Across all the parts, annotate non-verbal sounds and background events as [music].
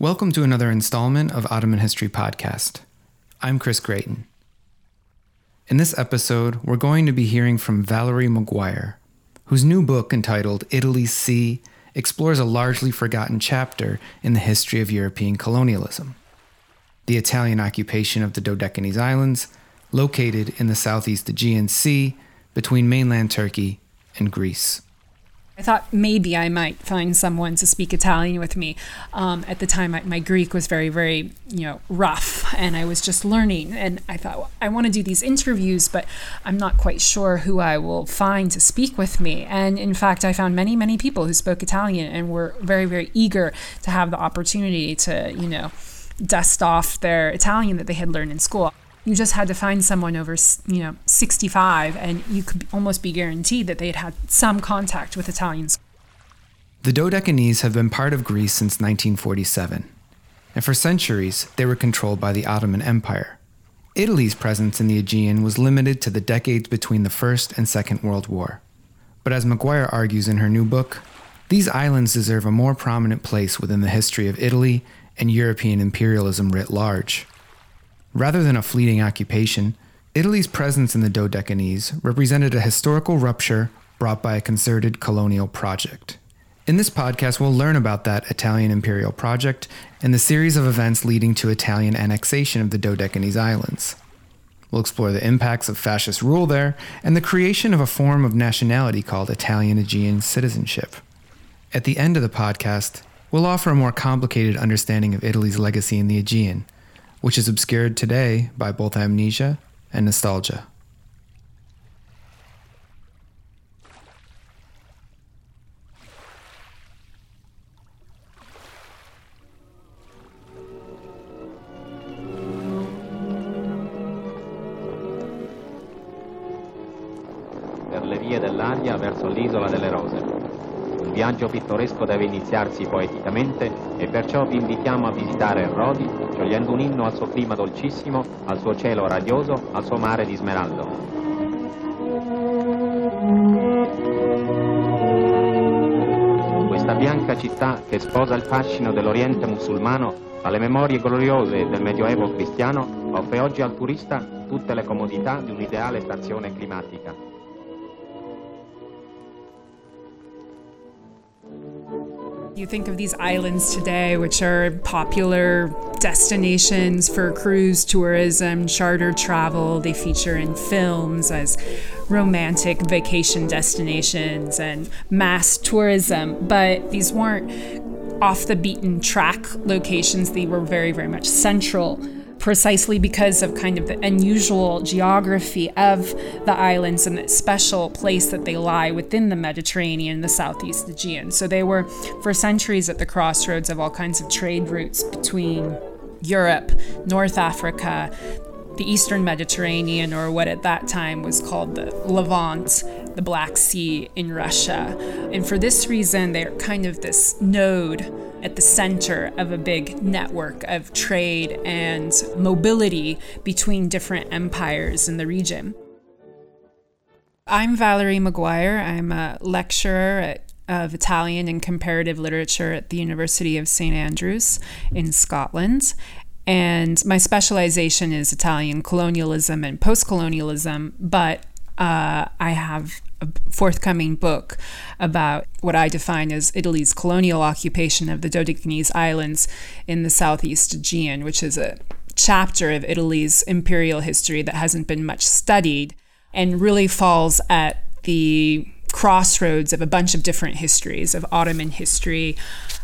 Welcome to another installment of Ottoman History Podcast. I'm Chris Gratien. In this episode, we're going to be hearing from Valerie McGuire, whose new book entitled Italy's Sea explores a largely forgotten chapter in the history of European colonialism the Italian occupation of the Dodecanese Islands, located in the southeast Aegean Sea between mainland Turkey and Greece. I thought maybe I might find someone to speak Italian with me. Um, at the time, I, my Greek was very, very, you know, rough, and I was just learning. And I thought well, I want to do these interviews, but I'm not quite sure who I will find to speak with me. And in fact, I found many, many people who spoke Italian and were very, very eager to have the opportunity to, you know, dust off their Italian that they had learned in school you just had to find someone over you know 65 and you could almost be guaranteed that they had had some contact with Italians. The Dodecanese have been part of Greece since 1947, and for centuries they were controlled by the Ottoman Empire. Italy's presence in the Aegean was limited to the decades between the First and Second World War. But as mcguire argues in her new book, these islands deserve a more prominent place within the history of Italy and European imperialism writ large. Rather than a fleeting occupation, Italy's presence in the Dodecanese represented a historical rupture brought by a concerted colonial project. In this podcast, we'll learn about that Italian imperial project and the series of events leading to Italian annexation of the Dodecanese Islands. We'll explore the impacts of fascist rule there and the creation of a form of nationality called Italian Aegean citizenship. At the end of the podcast, we'll offer a more complicated understanding of Italy's legacy in the Aegean which is obscured today by both amnesia and nostalgia. Viaggio pittoresco deve iniziarsi poeticamente e perciò vi invitiamo a visitare Rodi, sciogliendo un inno al suo clima dolcissimo, al suo cielo radioso, al suo mare di smeraldo. Questa bianca città che sposa il fascino dell'Oriente musulmano alle memorie gloriose del Medioevo cristiano offre oggi al turista tutte le comodità di un'ideale stazione climatica. You think of these islands today, which are popular destinations for cruise tourism, charter travel. They feature in films as romantic vacation destinations and mass tourism, but these weren't off the beaten track locations. They were very, very much central precisely because of kind of the unusual geography of the islands and the special place that they lie within the Mediterranean, the Southeast Aegean. So they were, for centuries, at the crossroads of all kinds of trade routes between Europe, North Africa, the Eastern Mediterranean, or what at that time was called the Levant, the Black Sea in Russia. And for this reason, they're kind of this node at the center of a big network of trade and mobility between different empires in the region. I'm Valerie McGuire. I'm a lecturer at, of Italian and comparative literature at the University of St. Andrews in Scotland. And my specialization is Italian colonialism and post colonialism, but uh, I have a forthcoming book about what I define as Italy's colonial occupation of the Dodecanese Islands in the Southeast Aegean, which is a chapter of Italy's imperial history that hasn't been much studied and really falls at the crossroads of a bunch of different histories of Ottoman history,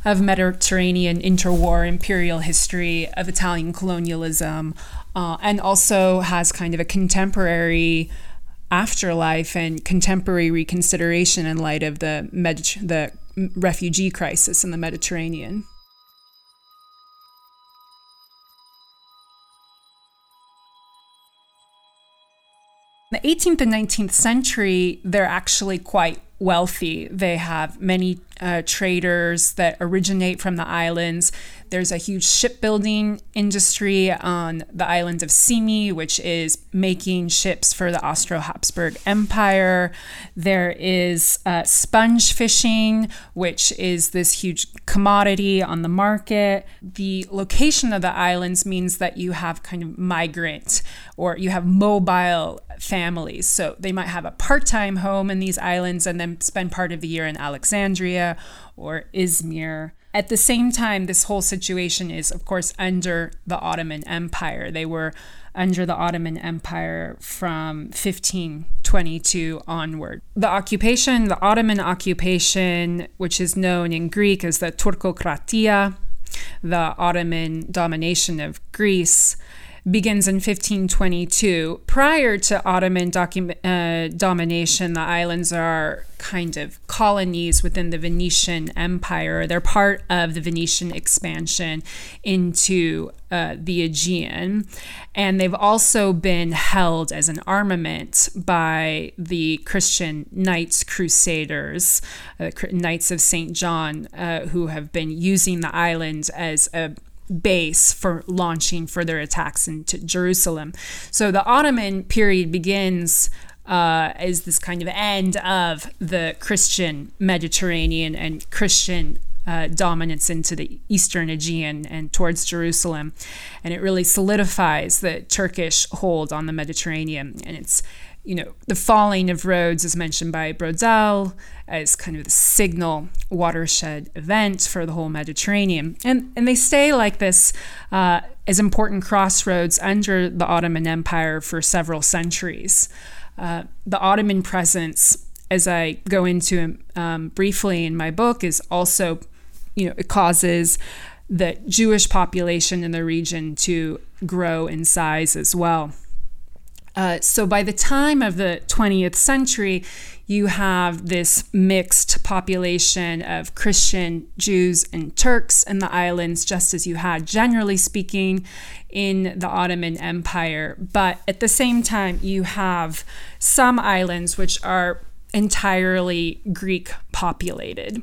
of Mediterranean interwar imperial history, of Italian colonialism, uh, and also has kind of a contemporary afterlife and contemporary reconsideration in light of the the refugee crisis in the Mediterranean. 18th and 19th century, they're actually quite wealthy. They have many uh, traders that originate from the islands. There's a huge shipbuilding industry on the island of Symi, which is making ships for the Austro Habsburg Empire. There is uh, sponge fishing, which is this huge commodity on the market. The location of the islands means that you have kind of migrant or you have mobile families. So they might have a part time home in these islands and then spend part of the year in Alexandria or Izmir. At the same time, this whole situation is, of course, under the Ottoman Empire. They were under the Ottoman Empire from 1522 onward. The occupation, the Ottoman occupation, which is known in Greek as the Turkokratia, the Ottoman domination of Greece, begins in 1522. Prior to Ottoman docu- uh, domination, the islands are kind of colonies within the Venetian Empire. They're part of the Venetian expansion into uh, the Aegean. And they've also been held as an armament by the Christian Knights Crusaders, uh, Knights of St. John, uh, who have been using the island as a base for launching further attacks into Jerusalem. So the Ottoman period begins uh, as this kind of end of the Christian Mediterranean and Christian uh, dominance into the eastern Aegean and towards Jerusalem. And it really solidifies the Turkish hold on the Mediterranean. And it's you know, the falling of Rhodes is mentioned by Braudel as kind of the signal watershed event for the whole Mediterranean. And, and they stay like this uh, as important crossroads under the Ottoman Empire for several centuries. Uh, the Ottoman presence, as I go into um, briefly in my book, is also, you know, it causes the Jewish population in the region to grow in size as well. Uh, so by the time of the 20th century, you have this mixed population of Christian Jews and Turks in the islands, just as you had, generally speaking, in the Ottoman Empire. But at the same time, you have some islands which are entirely Greek populated.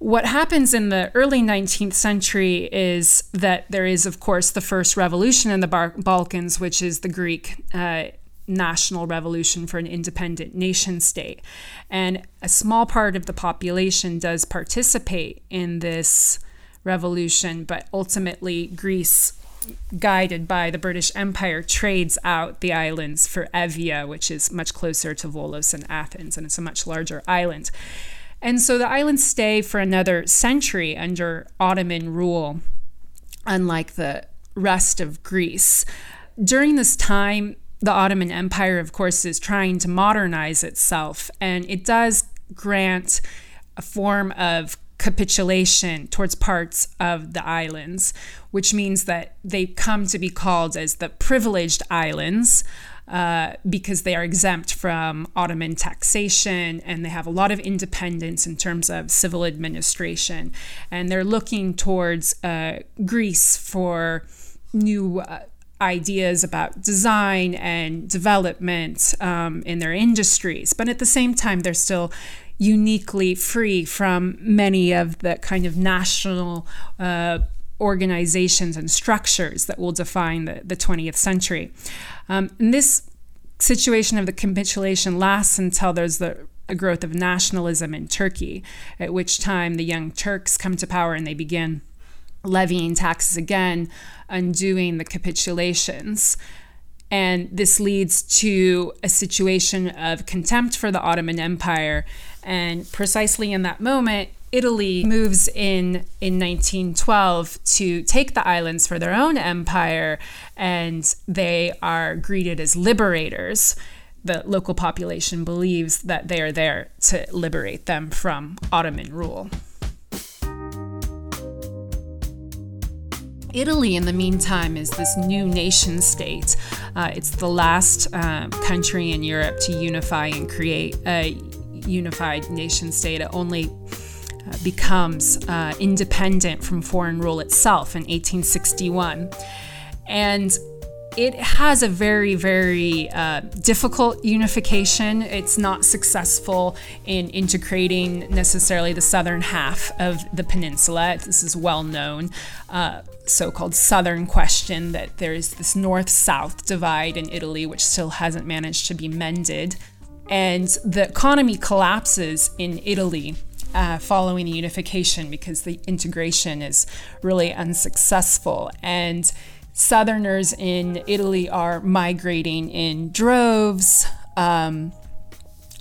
What happens in the early 19th century is that there is, of course, the first revolution in the Bar- Balkans, which is the Greek uh, national revolution for an independent nation state. And a small part of the population does participate in this revolution, but ultimately, Greece guided by the British Empire, trades out the islands for Evia, which is much closer to Volos and Athens, and it's a much larger island. And so the islands stay for another century under Ottoman rule, unlike the rest of Greece. During this time, the Ottoman Empire, of course, is trying to modernize itself, and it does grant a form of capitulation towards parts of the islands, which means that they come to be called as the privileged islands, uh, because they are exempt from Ottoman taxation and they have a lot of independence in terms of civil administration. And they're looking towards uh, Greece for new. Uh, ideas about design and development um, in their industries, but at the same time, they're still uniquely free from many of the kind of national uh, organizations and structures that will define the, the 20th century. Um, and this situation of the capitulation lasts until there's the growth of nationalism in Turkey, at which time the young Turks come to power and they begin levying taxes again, undoing the capitulations. And this leads to a situation of contempt for the Ottoman Empire. And precisely in that moment, Italy moves in in 1912 to take the islands for their own empire, and they are greeted as liberators. The local population believes that they are there to liberate them from Ottoman rule. Italy, in the meantime, is this new nation state. Uh, it's the last uh, country in Europe to unify and create a unified nation state. It only becomes uh, independent from foreign rule itself in 1861. And it has a very, very uh, difficult unification. It's not successful in integrating necessarily the southern half of the peninsula. This is well known. Uh, so called southern question that there is this north south divide in Italy, which still hasn't managed to be mended. And the economy collapses in Italy uh, following the unification because the integration is really unsuccessful. And Southerners in Italy are migrating in droves. Um,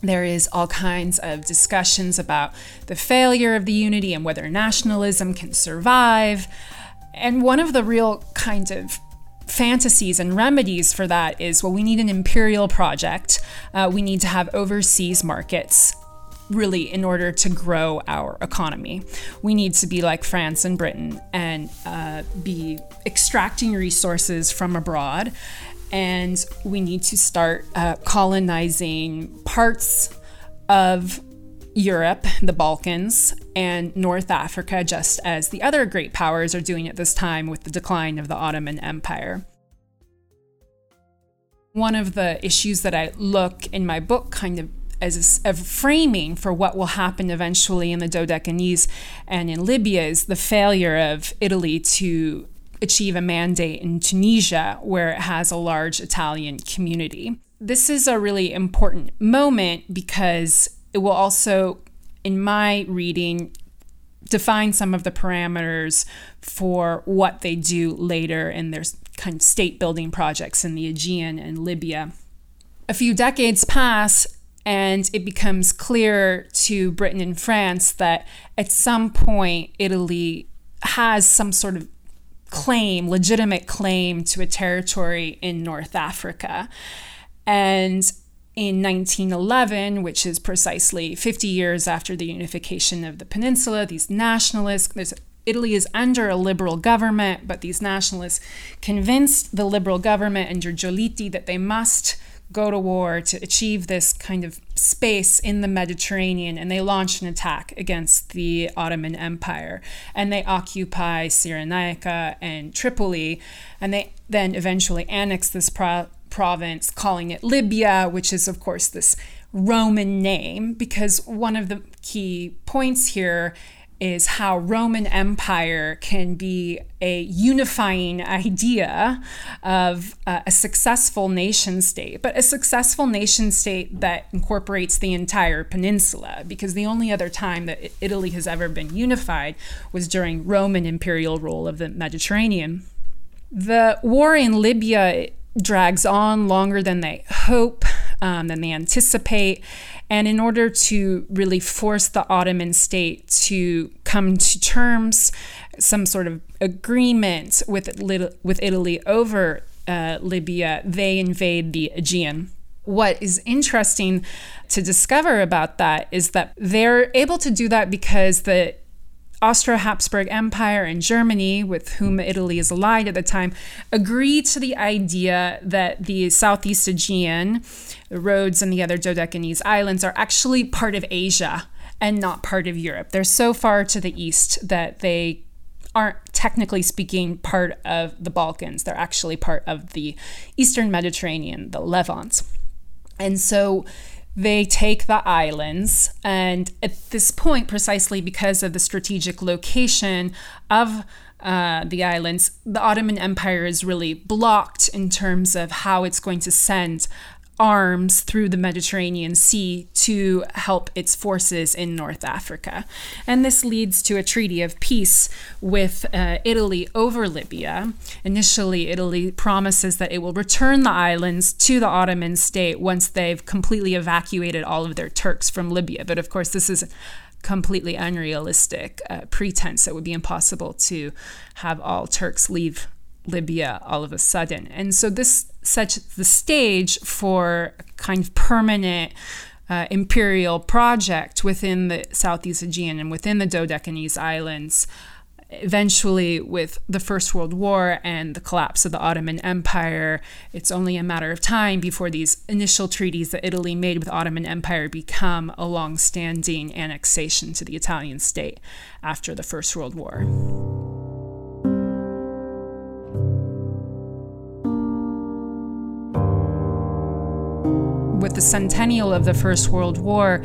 there is all kinds of discussions about the failure of the unity and whether nationalism can survive. And one of the real kind of fantasies and remedies for that is well, we need an imperial project. Uh, we need to have overseas markets really in order to grow our economy. We need to be like France and Britain and uh, be extracting resources from abroad. And we need to start uh, colonizing parts of Europe, the Balkans, and North Africa, just as the other great powers are doing at this time with the decline of the Ottoman Empire. One of the issues that I look in my book kind of as a, framing for what will happen eventually in the Dodecanese and in Libya is the failure of Italy to achieve a mandate in Tunisia, where it has a large Italian community. This is a really important moment because it will also, in my reading, define some of the parameters for what they do later in their kind of state building projects in the Aegean and Libya. A few decades pass, and it becomes clear to Britain and France that at some point Italy has some sort of claim, legitimate claim to a territory in North Africa. And in 1911, which is precisely 50 years after the unification of the peninsula, these nationalists, Italy is under a liberal government, but these nationalists convinced the liberal government under Giolitti that they must go to war to achieve this kind of space in the Mediterranean, and they launch an attack against the Ottoman Empire. And they occupy Cyrenaica and Tripoli, and they then eventually annex this pro- province, calling it Libya, which is, of course, this Roman name, because one of the key points here is how Roman Empire can be a unifying idea of uh, a successful nation state, but a successful nation state that incorporates the entire peninsula. Because the only other time that Italy has ever been unified was during Roman imperial rule of the Mediterranean. The war in Libya drags on longer than they hope, um, than they anticipate. And in order to really force the Ottoman state to come to terms, some sort of agreement with, with Italy over uh, Libya, they invade the Aegean. What is interesting to discover about that is that they're able to do that because the Austro Habsburg Empire and Germany, with whom Italy is allied at the time, agree to the idea that the Southeast Aegean, the Rhodes, and the other Dodecanese islands are actually part of Asia and not part of Europe. They're so far to the east that they aren't technically speaking part of the Balkans. They're actually part of the Eastern Mediterranean, the Levant. And so they take the islands, and at this point, precisely because of the strategic location of uh, the islands, the Ottoman Empire is really blocked in terms of how it's going to send arms through the Mediterranean Sea to help its forces in North Africa. And this leads to a treaty of peace with uh, Italy over Libya. Initially, Italy promises that it will return the islands to the Ottoman state once they've completely evacuated all of their Turks from Libya. But of course, this is completely unrealistic uh, pretense. It would be impossible to have all Turks leave Libya all of a sudden. And so this sets the stage for a kind of permanent uh, imperial project within the Southeast Aegean and within the Dodecanese Islands. Eventually, with the First World War and the collapse of the Ottoman Empire, it's only a matter of time before these initial treaties that Italy made with Ottoman Empire become a long standing annexation to the Italian state after the First World War. With the centennial of the First World War,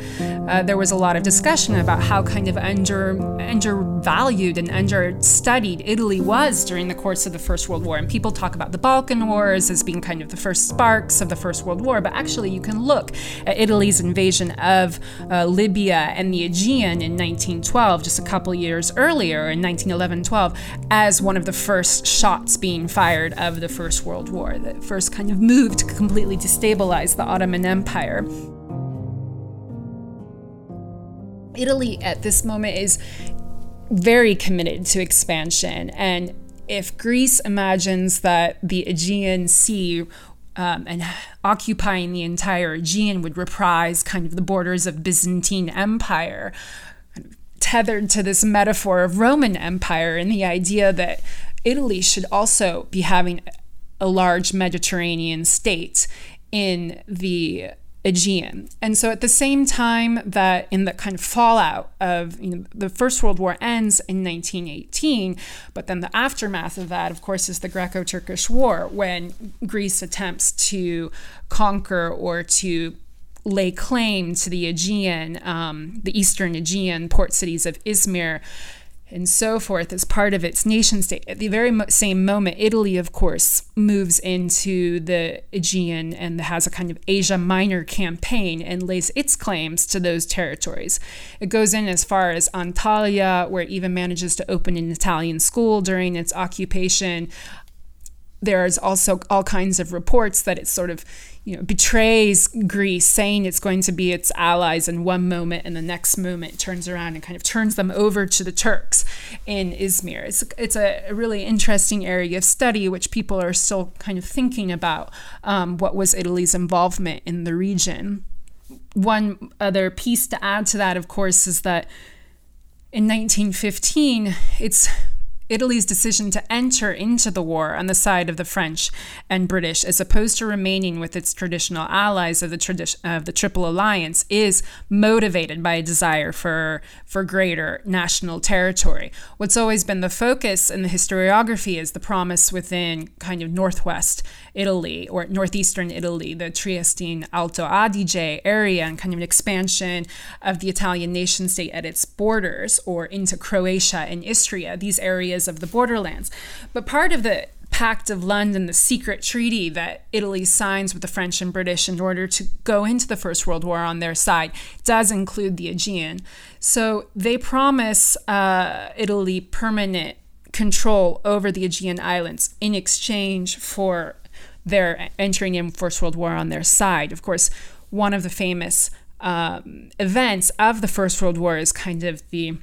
uh, there was a lot of discussion about how kind of under undervalued and understudied Italy was during the course of the First World War. And people talk about the Balkan Wars as being kind of the first sparks of the First World War, but actually you can look at Italy's invasion of uh, Libya and the Aegean in 1912, just a couple years earlier in 1911-12, as one of the first shots being fired of the First World War, the first kind of move to completely destabilize the Ottoman Empire. Italy at this moment is very committed to expansion. And if Greece imagines that the Aegean Sea um, and occupying the entire Aegean would reprise kind of the borders of Byzantine Empire, tethered to this metaphor of Roman Empire and the idea that Italy should also be having a large Mediterranean state in the Aegean. And so at the same time that in the kind of fallout of you know, the First World War ends in 1918, but then the aftermath of that, of course, is the Greco-Turkish War, when Greece attempts to conquer or to lay claim to the Aegean, um, the eastern Aegean port cities of Izmir and so forth as part of its nation state. At the very same moment, Italy, of course, moves into the Aegean and has a kind of Asia Minor campaign and lays its claims to those territories. It goes in as far as Antalya, where it even manages to open an Italian school during its occupation. There's also all kinds of reports that it sort of you know, betrays Greece, saying it's going to be its allies in one moment, and the next moment turns around and kind of turns them over to the Turks in Izmir. It's, it's a really interesting area of study, which people are still kind of thinking about um, what was Italy's involvement in the region. One other piece to add to that, of course, is that in 1915, it's Italy's decision to enter into the war on the side of the French and British, as opposed to remaining with its traditional allies of the tradition of the Triple Alliance, is motivated by a desire for for greater national territory. What's always been the focus in the historiography is the promise within kind of northwest Italy or northeastern Italy, the Triestine Alto Adige area, and kind of an expansion of the Italian nation state at its borders or into Croatia and Istria, these areas of the borderlands. But part of the Pact of London, the secret treaty that Italy signs with the French and British in order to go into the First World War on their side, does include the Aegean. So they promise uh, Italy permanent control over the Aegean Islands in exchange for they're entering in First World War on their side. Of course, one of the famous um, events of the First World War is kind of the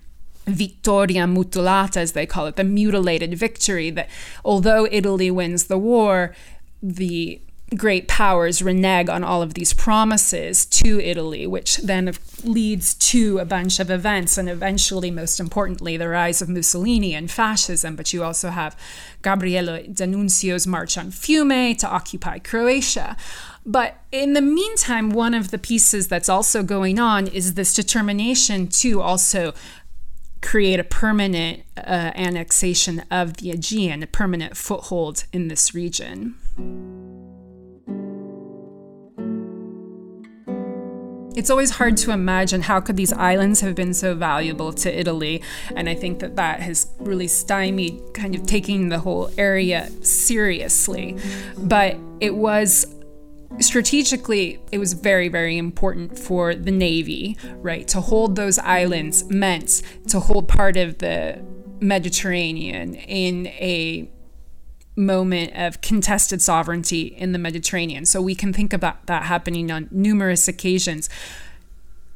Vittoria mutilata, as they call it, the mutilated victory. That although Italy wins the war, the great powers renege on all of these promises to Italy, which then leads to a bunch of events and eventually, most importantly, the rise of Mussolini and fascism. But you also have Gabriele D'Annunzio's March on Fiume to occupy Croatia. But in the meantime, one of the pieces that's also going on is this determination to also create a permanent uh, annexation of the Aegean, a permanent foothold in this region. It's always hard to imagine how could these islands have been so valuable to Italy, and I think that that has really stymied kind of taking the whole area seriously. But it was strategically it was very very important for the navy right to hold those islands meant to hold part of the mediterranean in a moment of contested sovereignty in the Mediterranean. So we can think about that happening on numerous occasions.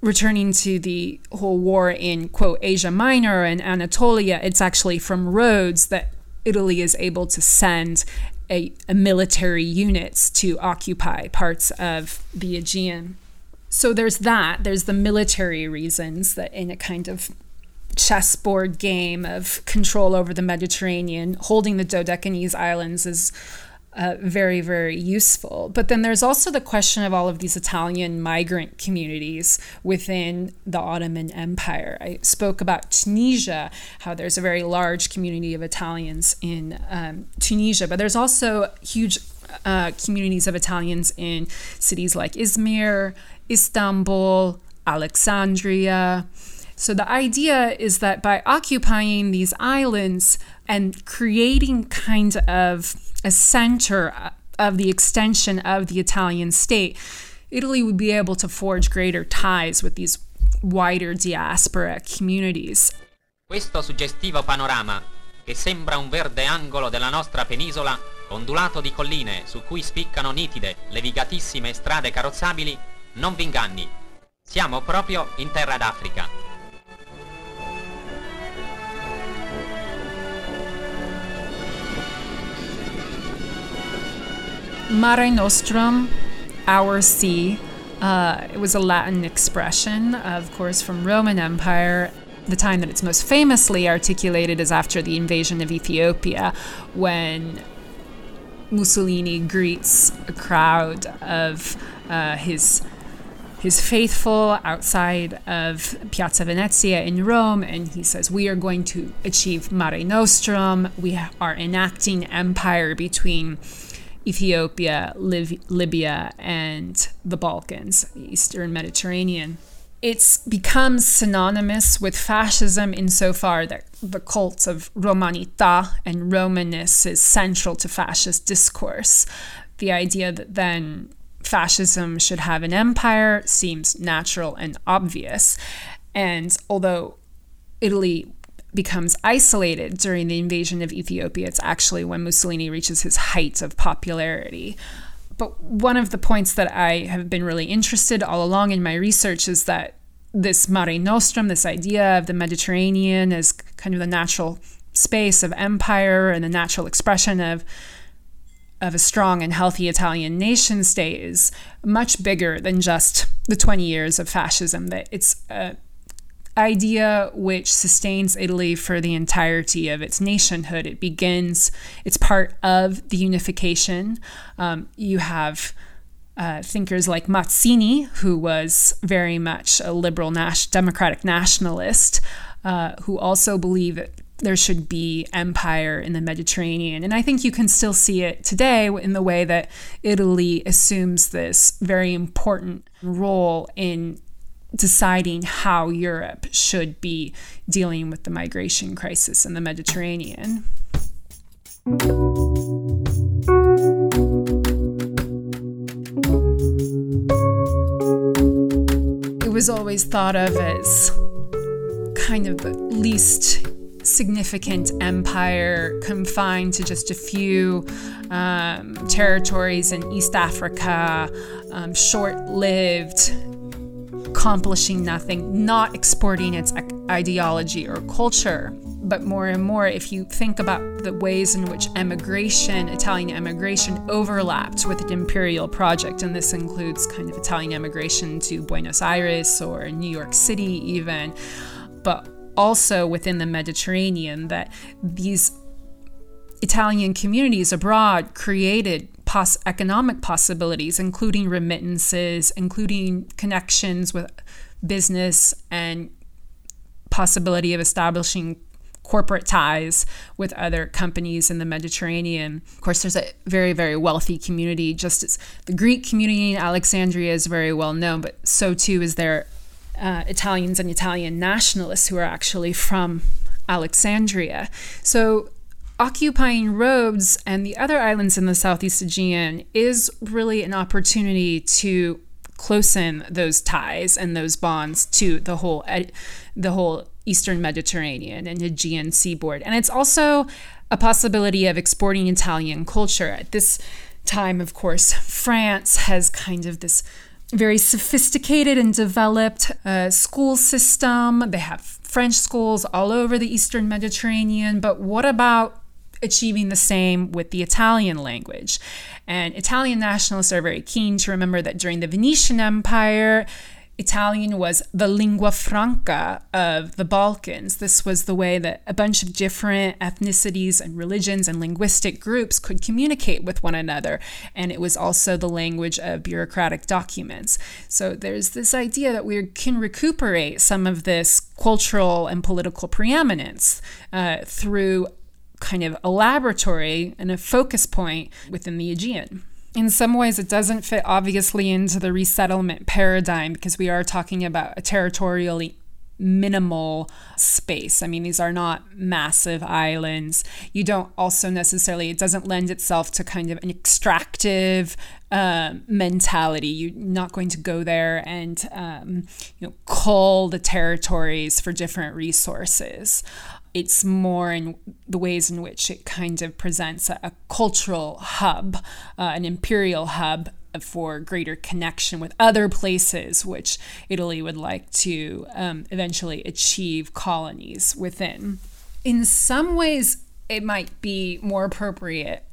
Returning to the whole war in, quote, Asia Minor and Anatolia, it's actually from Rhodes that Italy is able to send a, a military units to occupy parts of the Aegean. So there's that. There's the military reasons that in a kind of chessboard game of control over the Mediterranean, holding the Dodecanese Islands is uh, very, very useful. But then there's also the question of all of these Italian migrant communities within the Ottoman Empire. I spoke about Tunisia, how there's a very large community of Italians in um, Tunisia, but there's also huge uh, communities of Italians in cities like Izmir, Istanbul, Alexandria. So the idea is that by occupying these islands and creating kind of a center of the extension of the Italian state, Italy would be able to forge greater ties with these wider diaspora communities. Questo suggestivo panorama, che sembra un verde angolo della nostra penisola, ondulato di colline su cui spiccano nitide levigatissime strade carrozzabili, non vi inganni. Siamo proprio in terra d'Africa. Mare Nostrum, our sea, uh, it was a Latin expression, of course, from Roman Empire. The time that it's most famously articulated is after the invasion of Ethiopia, when Mussolini greets a crowd of uh, his his faithful outside of Piazza Venezia in Rome, and he says, We are going to achieve Mare Nostrum. We are enacting empire between Ethiopia, Liv- Libya, and the Balkans, the Eastern Mediterranean. It's become synonymous with fascism insofar that the cult of Romanità and Romanness is central to fascist discourse. The idea that then fascism should have an empire seems natural and obvious. And although Italy becomes isolated during the invasion of Ethiopia. It's actually when Mussolini reaches his height of popularity. But one of the points that I have been really interested all along in my research is that this Mare Nostrum, this idea of the Mediterranean as kind of the natural space of empire and the natural expression of of a strong and healthy Italian nation state is much bigger than just the 20 years of fascism. That it's a idea which sustains Italy for the entirety of its nationhood. It begins, it's part of the unification. Um, you have uh, thinkers like Mazzini, who was very much a liberal nas- democratic nationalist, uh, who also believe that there should be empire in the Mediterranean. And I think you can still see it today in the way that Italy assumes this very important role in deciding how Europe should be dealing with the migration crisis in the Mediterranean. It was always thought of as kind of the least significant empire confined to just a few um, territories in East Africa, um, short lived, accomplishing nothing, not exporting its ideology or culture. But more and more, if you think about the ways in which emigration, Italian emigration, overlapped with the imperial project, and this includes kind of Italian emigration to Buenos Aires or New York City, even, but also within the Mediterranean, that these Italian communities abroad created pos- economic possibilities, including remittances, including connections with business and possibility of establishing corporate ties with other companies in the Mediterranean. Of course, there's a very, very wealthy community, just as the Greek community in Alexandria is very well known, but so too is there uh, Italians and Italian nationalists who are actually from Alexandria. So occupying Rhodes and the other islands in the Southeast Aegean is really an opportunity to closen those ties and those bonds to the whole the whole Eastern Mediterranean and Aegean seaboard. And it's also a possibility of exporting Italian culture. At this time, of course, France has kind of this very sophisticated and developed uh, school system. They have French schools all over the Eastern Mediterranean. But what about achieving the same with the Italian language. And Italian nationalists are very keen to remember that during the Venetian Empire, Italian was the lingua franca of the Balkans. This was the way that a bunch of different ethnicities and religions and linguistic groups could communicate with one another. And it was also the language of bureaucratic documents. So there's this idea that we can recuperate some of this cultural and political preeminence uh, through kind of a laboratory and a focus point within the Aegean. in some ways, it doesn't fit obviously into the resettlement paradigm because we are talking about a territorially minimal space. I mean, these are not massive islands. You don't also necessarily, it doesn't lend itself to kind of an extractive uh, mentality. You're not going to go there and, um, you know, cull the territories for different resources. It's more in the ways in which it kind of presents a, a cultural hub, uh, an imperial hub for greater connection with other places, which Italy would like to um, eventually achieve colonies within. In some ways, it might be more appropriate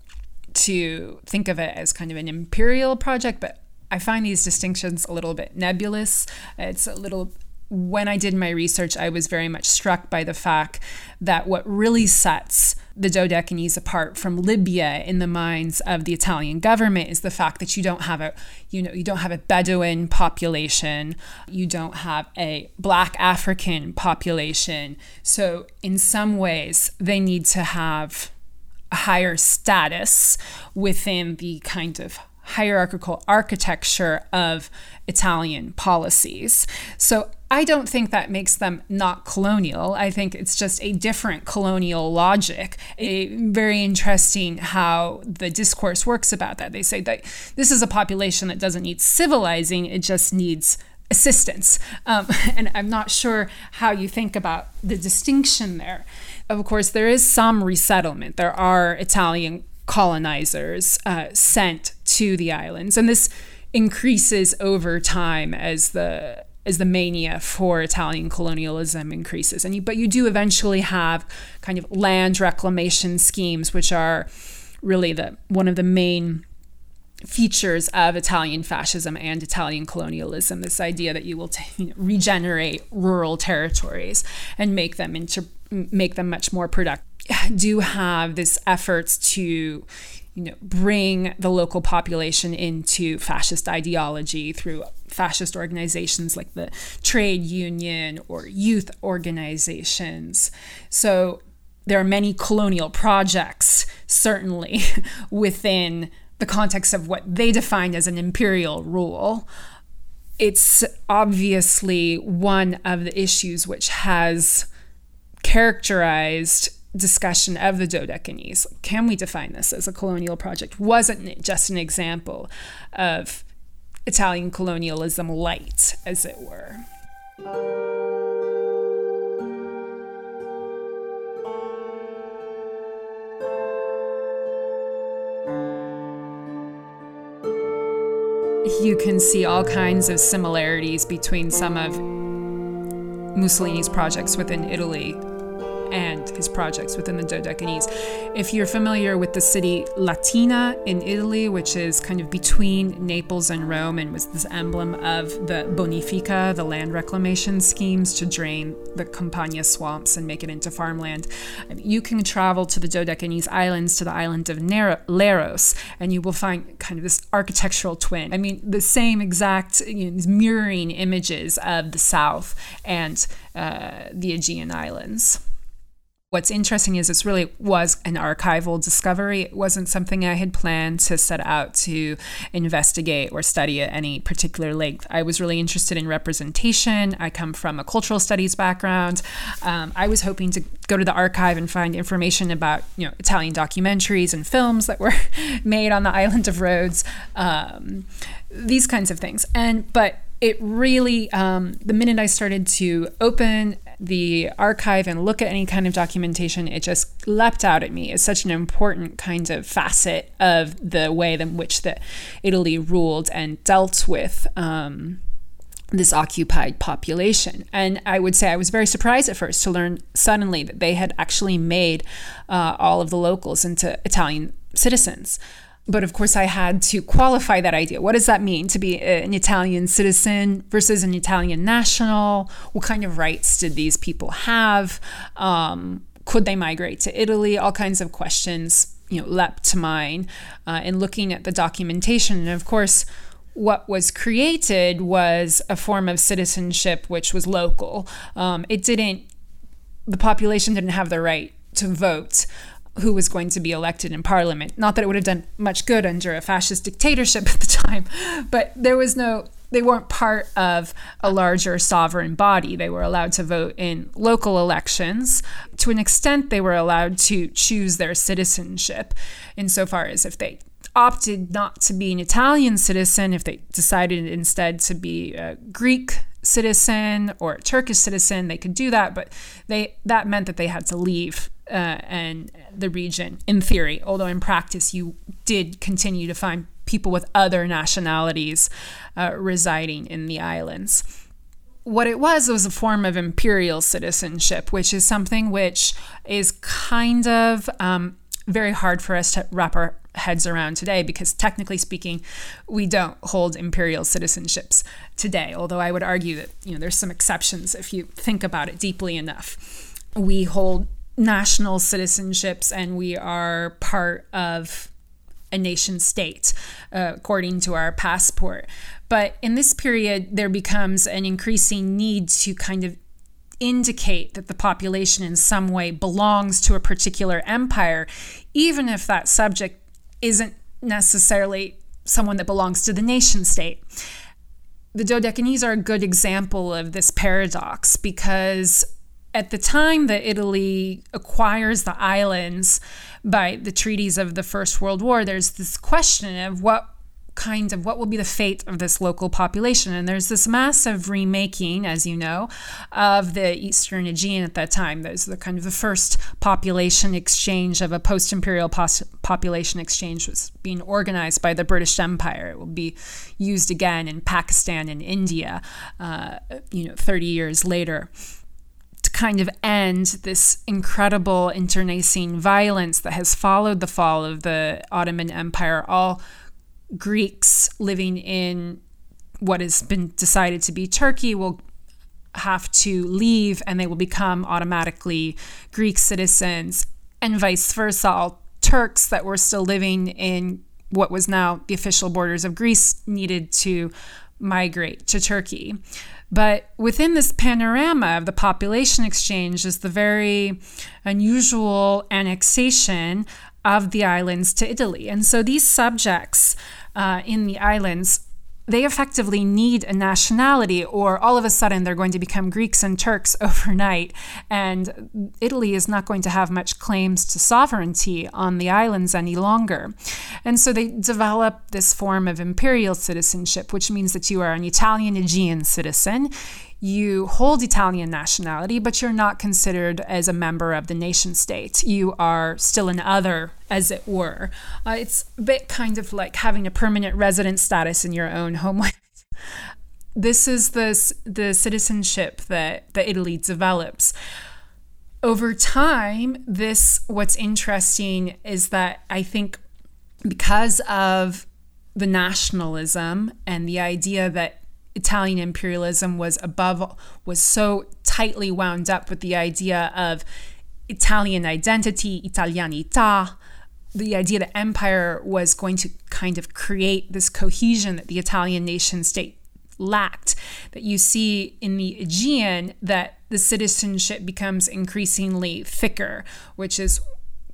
to think of it as kind of an imperial project, but I find these distinctions a little bit nebulous. It's a little when I did my research, I was very much struck by the fact that what really sets the Dodecanese apart from Libya in the minds of the Italian government is the fact that you don't have a you know you don't have a Bedouin population, you don't have a black African population. So in some ways they need to have a higher status within the kind of hierarchical architecture of Italian policies. So I don't think that makes them not colonial. I think it's just a different colonial logic. A, very interesting how the discourse works about that. They say that this is a population that doesn't need civilizing, it just needs assistance. Um, [laughs] and I'm not sure how you think about the distinction there. Of course, there is some resettlement. There are Italian colonizers uh, sent to the islands, and this increases over time as the as the mania for Italian colonialism increases. And you, but you do eventually have kind of land reclamation schemes, which are really the one of the main features of Italian fascism and Italian colonialism. This idea that you will t- [laughs] regenerate rural territories and make them into make them much more productive do have this efforts to you know bring the local population into fascist ideology through fascist organizations like the trade union or youth organizations. So there are many colonial projects certainly [laughs] within the context of what they defined as an imperial rule. It's obviously one of the issues which has characterized discussion of the Dodecanese. Can we define this as a colonial project? Wasn't it just an example of Italian colonialism light, as it were? You can see all kinds of similarities between some of Mussolini's projects within Italy and his projects within the Dodecanese. If you're familiar with the city Latina in Italy, which is kind of between Naples and Rome and was this emblem of the Bonifica, the land reclamation schemes to drain the Campagna swamps and make it into farmland, you can travel to the Dodecanese islands, to the island of Leros, and you will find kind of this architectural twin. I mean, the same exact you know, mirroring images of the South and uh, the Aegean Islands. What's interesting is this really was an archival discovery. It wasn't something I had planned to set out to investigate or study at any particular length. I was really interested in representation. I come from a cultural studies background. Um, I was hoping to go to the archive and find information about you know Italian documentaries and films that were [laughs] made on the island of Rhodes, um, these kinds of things. And but it really um, the minute I started to open the archive and look at any kind of documentation, it just leapt out at me as such an important kind of facet of the way in which that Italy ruled and dealt with um, this occupied population. And I would say I was very surprised at first to learn suddenly that they had actually made uh, all of the locals into Italian citizens. But of course, I had to qualify that idea. What does that mean to be an Italian citizen versus an Italian national? What kind of rights did these people have? Um, could they migrate to Italy? All kinds of questions, you know, leapt to mind uh, in looking at the documentation. And of course, what was created was a form of citizenship which was local. Um, it didn't, the population didn't have the right to vote who was going to be elected in parliament. Not that it would have done much good under a fascist dictatorship [laughs] at the time, but there was no they weren't part of a larger sovereign body. They were allowed to vote in local elections. To an extent, they were allowed to choose their citizenship, insofar as if they opted not to be an Italian citizen, if they decided instead to be a Greek citizen or a Turkish citizen, they could do that, but they that meant that they had to leave uh, and the region in theory, although in practice you did continue to find people with other nationalities uh, residing in the islands. What it was was a form of imperial citizenship, which is something which is kind of um, very hard for us to wrap our heads around today because technically speaking we don't hold imperial citizenships today. Although i would argue that you know there's some exceptions if you think about it deeply enough. We hold national citizenships and we are part of a nation state uh, according to our passport. But in this period there becomes an increasing need to kind of indicate that the population in some way belongs to a particular empire, even if that subject isn't necessarily someone that belongs to the nation state. The Dodecanese are a good example of this paradox because at the time that Italy acquires the islands by the treaties of the First World War, there's this question of what kind of what will be the fate of this local population. And there's this massive remaking, as you know, of the Eastern Aegean at that time. There's the kind of the first population exchange of a post-imperial pos- population exchange was being organized by the British Empire. It will be used again in Pakistan and India, uh, you know, 30 years later to kind of end this incredible internecine violence that has followed the fall of the Ottoman Empire, all Greeks living in what has been decided to be Turkey will have to leave and they will become automatically Greek citizens, and vice versa. All Turks that were still living in what was now the official borders of Greece needed to migrate to Turkey. But within this panorama of the population exchange is the very unusual annexation of the islands to Italy. And so these subjects uh, in the islands, they effectively need a nationality, or all of a sudden they're going to become Greeks and Turks [laughs] overnight. And Italy is not going to have much claims to sovereignty on the islands any longer. And so they develop this form of imperial citizenship, which means that you are an Italian Aegean citizen you hold Italian nationality, but you're not considered as a member of the nation state. You are still an other, as it were. Uh, it's a bit kind of like having a permanent resident status in your own homeland. [laughs] this is the, the citizenship that, that Italy develops. Over time, this, what's interesting is that I think because of the nationalism and the idea that Italian imperialism was above was so tightly wound up with the idea of Italian identity, Italianità, the idea that empire was going to kind of create this cohesion that the Italian nation state lacked. That you see in the Aegean that the citizenship becomes increasingly thicker, which is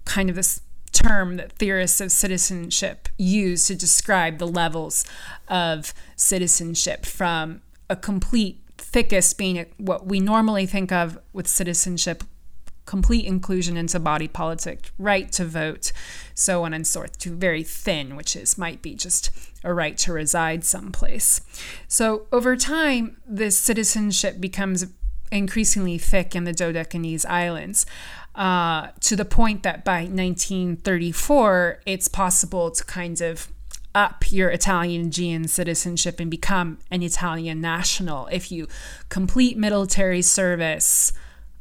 kind of this term that theorists of citizenship use to describe the levels of citizenship from a complete thickest being what we normally think of with citizenship complete inclusion into body politic right to vote so on and so forth to very thin which is might be just a right to reside someplace. So over time this citizenship becomes increasingly thick in the Dodecanese Islands uh, to the point that by 1934, it's possible to kind of up your Italian Aegean citizenship and become an Italian national if you complete military service.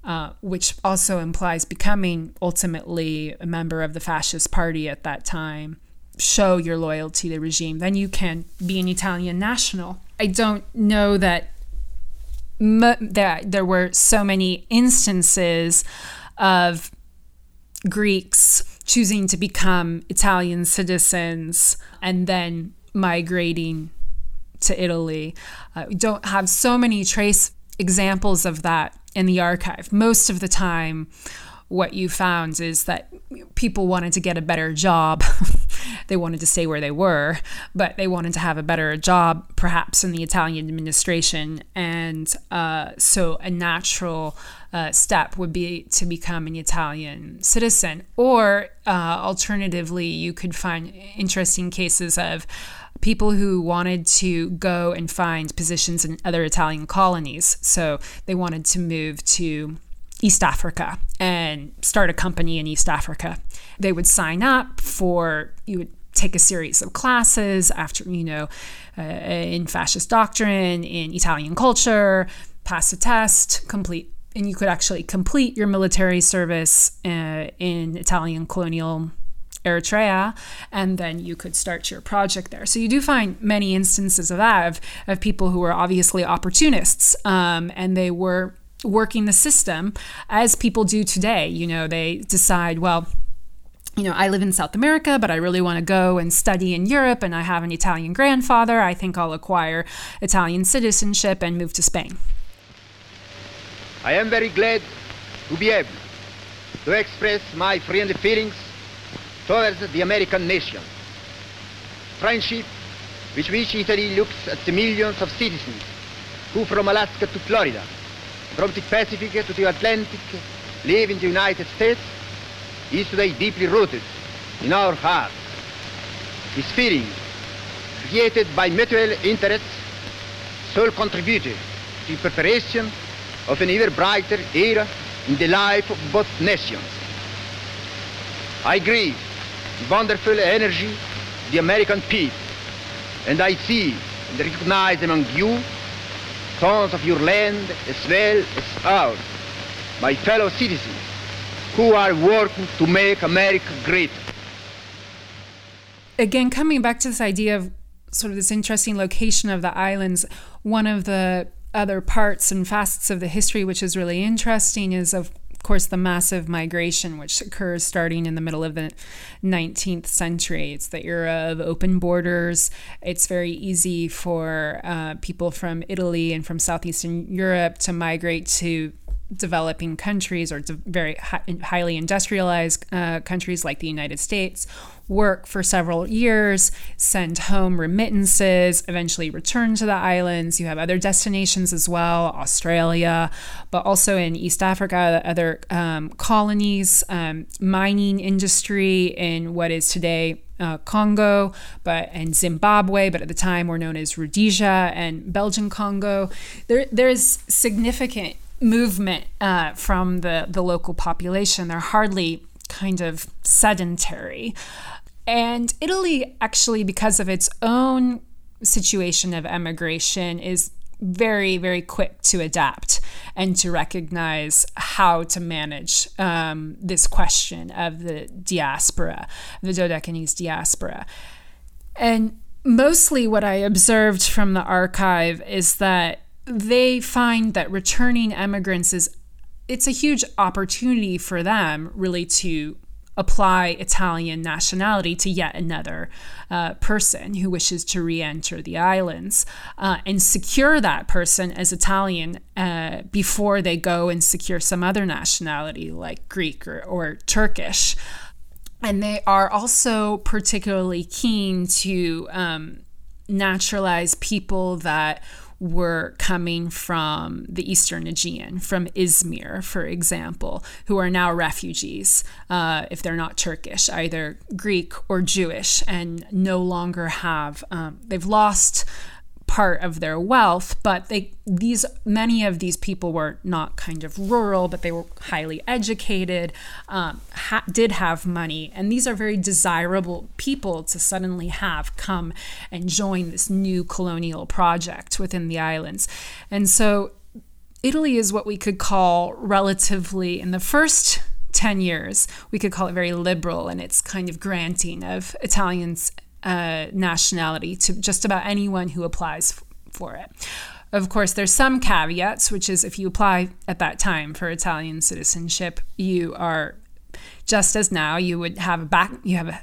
Uh, which also implies becoming ultimately a member of the fascist party at that time, show your loyalty to the regime, then you can be an Italian national. I don't know that that there were so many instances of Greeks choosing to become Italian citizens and then migrating to Italy. Uh, we don't have so many trace examples of that in the archive. Most of the time, what you found is that people wanted to get a better job. [laughs] they wanted to stay where they were, but they wanted to have a better job, perhaps in the Italian administration. And uh, so a natural uh, step would be to become an Italian citizen. Or uh, alternatively, you could find interesting cases of people who wanted to go and find positions in other Italian colonies. So they wanted to move to East Africa and start a company in East Africa. They would sign up for, you would take a series of classes after, you know, uh, in fascist doctrine, in Italian culture, pass a test, complete, and you could actually complete your military service uh, in Italian colonial Eritrea, and then you could start your project there. So you do find many instances of that, of, of people who were obviously opportunists, um, and they were working the system as people do today. You know, they decide, well, you know, I live in South America, but I really want to go and study in Europe, and I have an Italian grandfather. I think I'll acquire Italian citizenship and move to Spain. I am very glad to be able to express my friendly feelings towards the American nation. Friendship with which Italy looks at the millions of citizens who from Alaska to Florida from the Pacific to the Atlantic, live in the United States, is today deeply rooted in our hearts. This feeling, created by mutual interests, so contributed to preparation of an ever brighter era in the life of both nations. I grieve the wonderful energy the American people, and I see and recognize among you sons of your land as well as ours, my fellow citizens, who are working to make America great. Again, coming back to this idea of sort of this interesting location of the islands, one of the other parts and facets of the history which is really interesting is of course, the massive migration which occurs starting in the middle of the 19th century. It's the era of open borders. It's very easy for uh, people from Italy and from Southeastern Europe to migrate to developing countries or very highly industrialized uh, countries like the United States work for several years, send home remittances, eventually return to the islands. You have other destinations as well, Australia, but also in East Africa, other um, colonies, um, mining industry in what is today uh, Congo, but and Zimbabwe, but at the time were known as Rhodesia and Belgian Congo. There, there's significant movement uh, from the the local population. They're hardly kind of sedentary. And Italy, actually, because of its own situation of emigration, is very, very quick to adapt and to recognize how to manage um, this question of the diaspora, the Dodecanese diaspora. And mostly what I observed from the archive is that they find that returning immigrants is it's a huge opportunity for them really to apply Italian nationality to yet another uh, person who wishes to re enter the islands uh, and secure that person as Italian uh, before they go and secure some other nationality like Greek or, or Turkish. And they are also particularly keen to um, naturalize people that were coming from the Eastern Aegean, from Izmir, for example, who are now refugees, uh, if they're not Turkish, either Greek or Jewish, and no longer have, um, they've lost part of their wealth but they these many of these people were not kind of rural but they were highly educated um, ha- did have money. And these are very desirable people to suddenly have come and join this new colonial project within the islands. And so italy is what we could call relatively in the first 10 years we could call it very liberal in its kind of granting of italians uh, nationality to just about anyone who applies f- for it. Of course, there's some caveats, which is if you apply at that time for Italian citizenship, you are just as now you would have a back you have a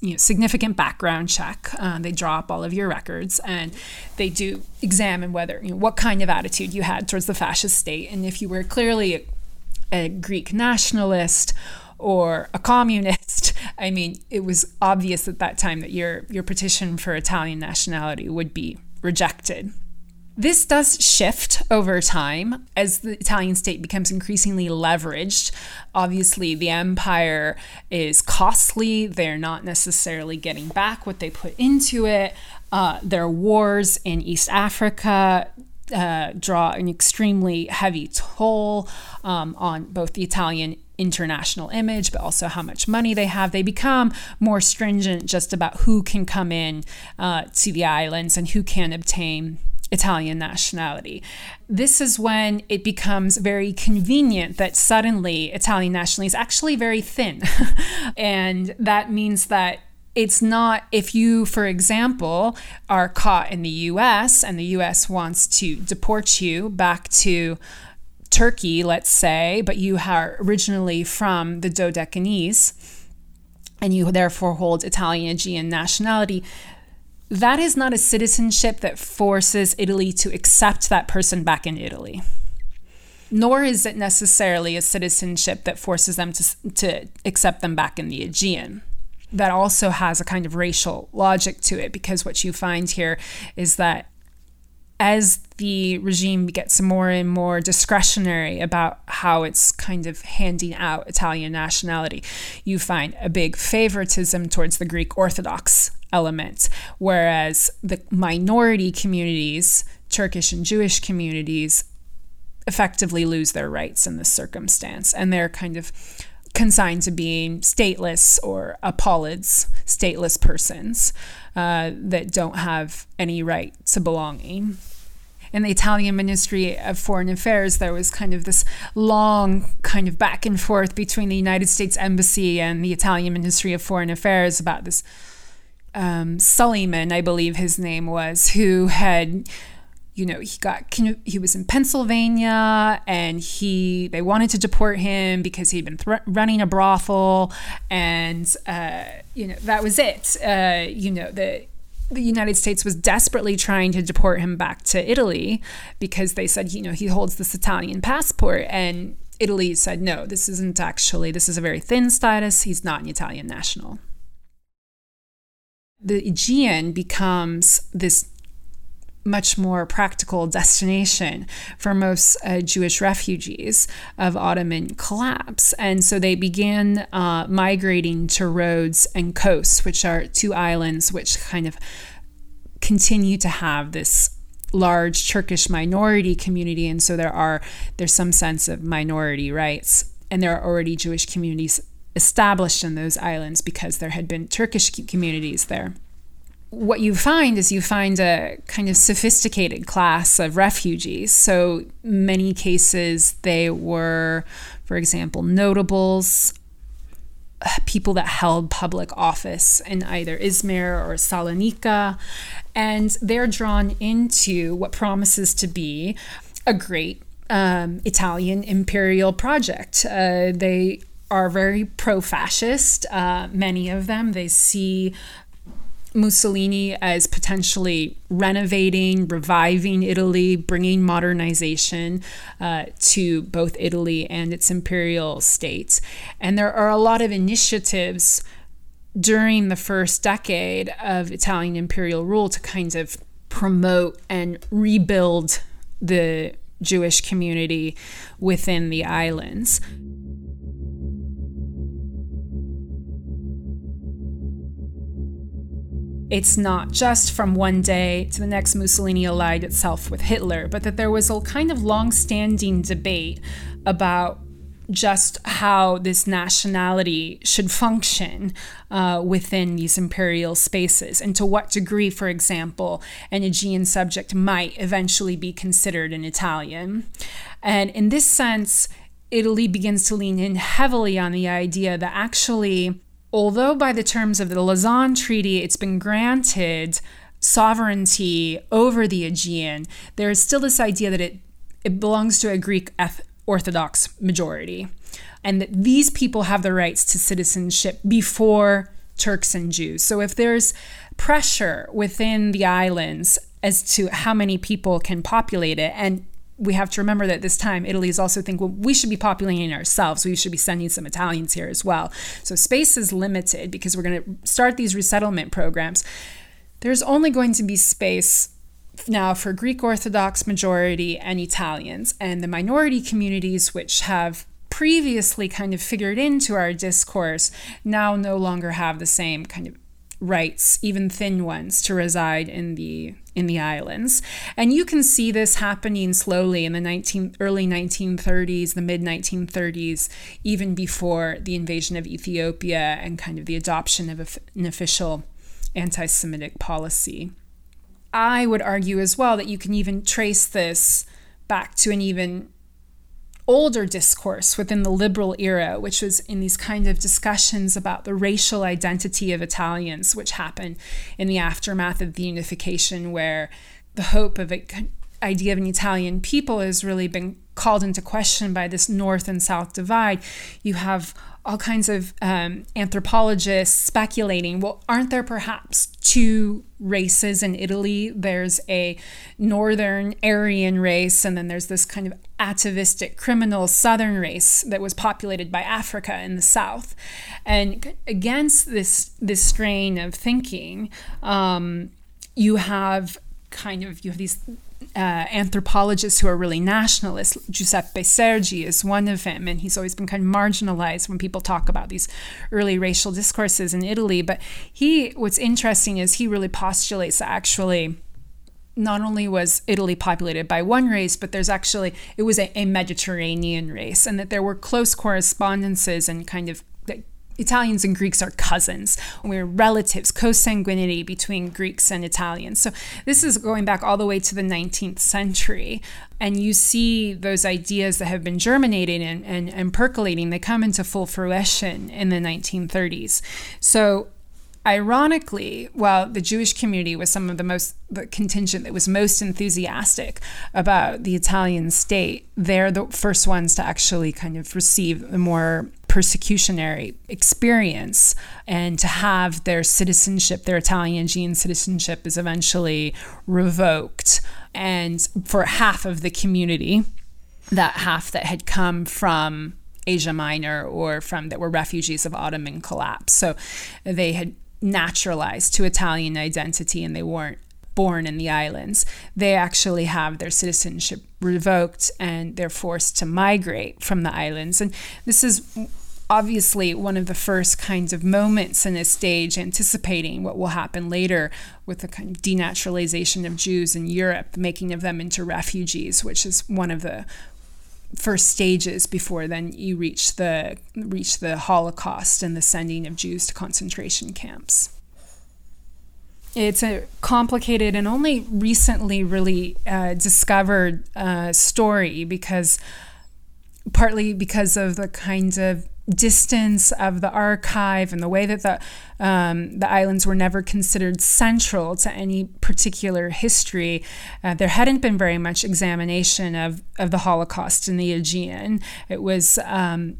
you know, significant background check. Uh, they draw up all of your records and they do examine whether you know what kind of attitude you had towards the fascist state and if you were clearly a Greek nationalist or a communist. [laughs] I mean, it was obvious at that time that your your petition for Italian nationality would be rejected. This does shift over time as the Italian state becomes increasingly leveraged. Obviously, the empire is costly. They're not necessarily getting back what they put into it. Uh, are wars in East Africa uh, draw an extremely heavy toll um, on both the Italian international image, but also how much money they have. They become more stringent just about who can come in uh, to the islands and who can obtain Italian nationality. This is when it becomes very convenient that suddenly Italian nationality is actually very thin. [laughs] and that means that it's not if you, for example, are caught in the US and the US wants to deport you back to Turkey, let's say, but you are originally from the Dodecanese and you therefore hold Italian Aegean nationality, that is not a citizenship that forces Italy to accept that person back in Italy. Nor is it necessarily a citizenship that forces them to, to accept them back in the Aegean. That also has a kind of racial logic to it because what you find here is that as the regime gets more and more discretionary about how it's kind of handing out Italian nationality, you find a big favoritism towards the Greek Orthodox element, whereas the minority communities, Turkish and Jewish communities, effectively lose their rights in this circumstance. And they're kind of consigned to being stateless or apolids, stateless persons uh, that don't have any right to belonging. In the Italian Ministry of Foreign Affairs, there was kind of this long kind of back and forth between the United States Embassy and the Italian Ministry of Foreign Affairs about this um, Suleiman, I believe his name was, who had you know he got he was in Pennsylvania and he they wanted to deport him because he'd been th- running a brothel and uh, you know that was it. Uh, you know the the United States was desperately trying to deport him back to Italy because they said you know he holds this Italian passport and Italy said no this isn't actually this is a very thin status. He's not an Italian national. The Aegean becomes this much more practical destination for most uh, Jewish refugees of Ottoman collapse. And so they began uh, migrating to Rhodes and Kos, which are two islands which kind of continue to have this large Turkish minority community. And so there are there's some sense of minority rights. And there are already Jewish communities established in those islands because there had been Turkish communities there what you find is you find a kind of sophisticated class of refugees. So many cases they were, for example, notables, people that held public office in either Izmir or Salonika, and they're drawn into what promises to be a great um, Italian imperial project. Uh, they are very pro fascist, uh, many of them. They see Mussolini as potentially renovating, reviving Italy, bringing modernization uh, to both Italy and its imperial states. And there are a lot of initiatives during the first decade of Italian imperial rule to kind of promote and rebuild the Jewish community within the islands. It's not just from one day to the next Mussolini allied itself with Hitler, but that there was a kind of long standing debate about just how this nationality should function uh, within these imperial spaces, and to what degree, for example, an Aegean subject might eventually be considered an Italian. And in this sense, Italy begins to lean in heavily on the idea that actually although by the terms of the Lausanne Treaty it's been granted sovereignty over the Aegean, there is still this idea that it, it belongs to a Greek Orthodox majority, and that these people have the rights to citizenship before Turks and Jews. So if there's pressure within the islands as to how many people can populate it, and we have to remember that this time Italy is also thinking, well, we should be populating ourselves. We should be sending some Italians here as well. So space is limited because we're going to start these resettlement programs. There's only going to be space now for Greek Orthodox majority and Italians, and the minority communities which have previously kind of figured into our discourse now no longer have the same kind of rights, even thin ones, to reside in the in the islands. And you can see this happening slowly in the 19, early 1930s, the mid 1930s, even before the invasion of Ethiopia and kind of the adoption of an official anti Semitic policy. I would argue as well that you can even trace this back to an even older discourse within the liberal era, which was in these kind of discussions about the racial identity of Italians, which happened in the aftermath of the unification, where the hope of an idea of an Italian people has really been called into question by this north and south divide. You have all kinds of um, anthropologists speculating well, aren't there perhaps two races in Italy? There's a northern Aryan race, and then there's this kind of atavistic criminal southern race that was populated by Africa in the south. And against this, this strain of thinking, um, you have kind of you have these uh, anthropologists who are really nationalists. Giuseppe Sergi is one of them, and he's always been kind of marginalized when people talk about these early racial discourses in Italy. But he, what's interesting is he really postulates that actually not only was Italy populated by one race, but there's actually, it was a, a Mediterranean race, and that there were close correspondences and kind of Italians and Greeks are cousins. We're relatives, consanguinity between Greeks and Italians. So this is going back all the way to the 19th century. And you see those ideas that have been germinating and, and, and percolating, they come into full fruition in the 1930s. So ironically, while the Jewish community was some of the most the contingent that was most enthusiastic about the Italian state, they're the first ones to actually kind of receive the more persecutionary experience and to have their citizenship, their Italian Aegean citizenship, is eventually revoked. And for half of the community, that half that had come from Asia Minor or from that were refugees of Ottoman collapse. So they had naturalized to Italian identity and they weren't born in the islands. They actually have their citizenship revoked and they're forced to migrate from the islands. And this is obviously one of the first kinds of moments in this stage anticipating what will happen later with the kind of denaturalization of Jews in Europe, the making of them into refugees, which is one of the first stages before then you reach the reach the Holocaust and the sending of Jews to concentration camps. It's a complicated and only recently really uh, discovered uh, story because partly because of the kinds of distance of the archive and the way that the um, the islands were never considered central to any particular history, uh, there hadn't been very much examination of, of the Holocaust in the Aegean. It was um,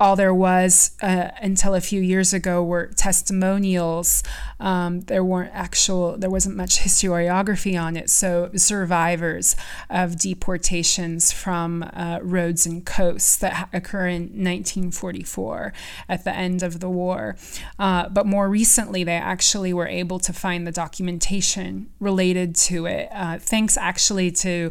all there was uh, until a few years ago were testimonials. Um, there weren't actual, there wasn't much historiography on it. So survivors of deportations from uh, Rhodes and Kos that occur in 1944 at the end of the war. Uh, but more recently, they actually were able to find the documentation related to it, uh, thanks actually to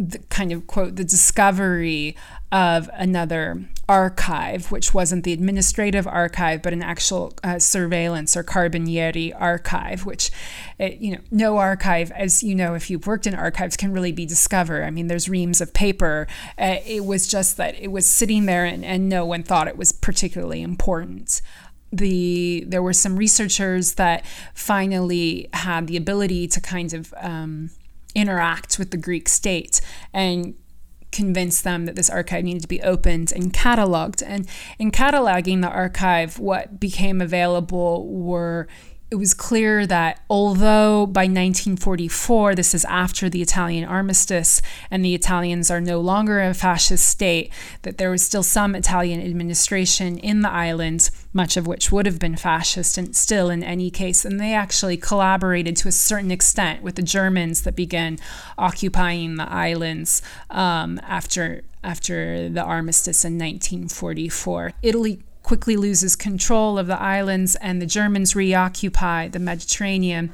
the kind of quote the discovery of another archive, which wasn't the administrative archive, but an actual uh, surveillance or Carabinieri archive, which, uh, you know, no archive, as you know, if you've worked in archives, can really be discovered. I mean, there's reams of paper. Uh, it was just that it was sitting there and, and no one thought it was particularly important the there were some researchers that finally had the ability to kind of um, interact with the Greek state and convince them that this archive needed to be opened and cataloged. And in cataloging the archive, what became available were it was clear that although by 1944, this is after the Italian armistice, and the Italians are no longer a fascist state, that there was still some Italian administration in the islands, much of which would have been fascist and still in any case. And they actually collaborated to a certain extent with the Germans that began occupying the islands um, after after the armistice in 1944. Italy quickly loses control of the islands, and the Germans reoccupy the Mediterranean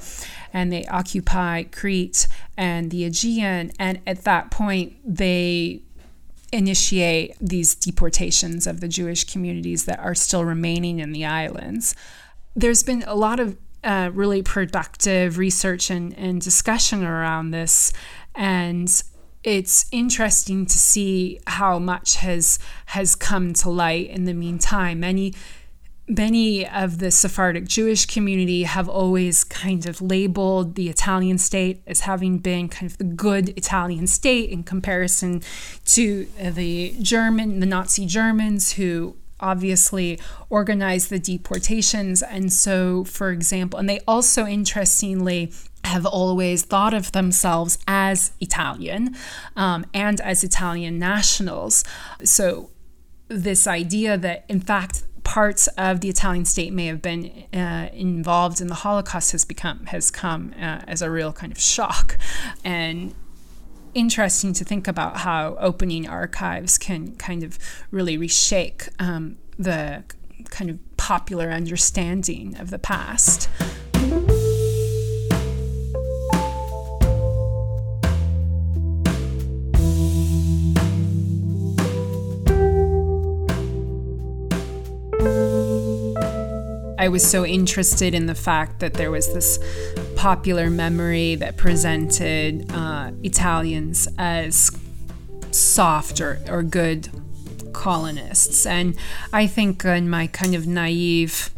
and they occupy Crete and the Aegean. And at that point, they initiate these deportations of the Jewish communities that are still remaining in the islands. There's been a lot of uh, really productive research and, and discussion around this. And it's interesting to see how much has has come to light in the meantime. Many many of the Sephardic Jewish community have always kind of labeled the Italian state as having been kind of the good Italian state in comparison to the German, the Nazi Germans who obviously organized the deportations. And so, for example, and they also interestingly have always thought of themselves as Italian um, and as Italian nationals. So, this idea that, in fact, parts of the Italian state may have been uh, involved in the Holocaust has become has come uh, as a real kind of shock, and interesting to think about how opening archives can kind of really reshake um, the kind of popular understanding of the past. I was so interested in the fact that there was this popular memory that presented uh, Italians as soft or, or good colonists. And I think, in my kind of naive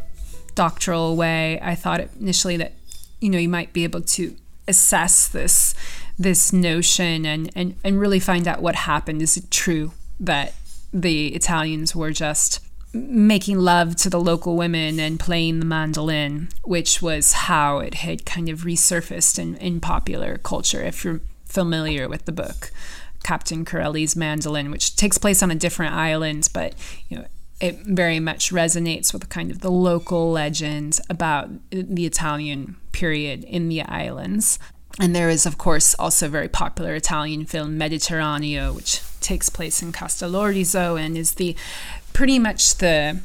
doctoral way, I thought initially that you know you might be able to assess this this notion and, and, and really find out what happened. Is it true that the Italians were just making love to the local women and playing the mandolin, which was how it had kind of resurfaced in, in popular culture, if you're familiar with the book. Captain Corelli's Mandolin, which takes place on a different island, but you know, it very much resonates with kind of the local legend about the Italian period in the islands. And there is, of course, also a very popular Italian film, Mediterraneo, which takes place in Castellorizo and is the pretty much the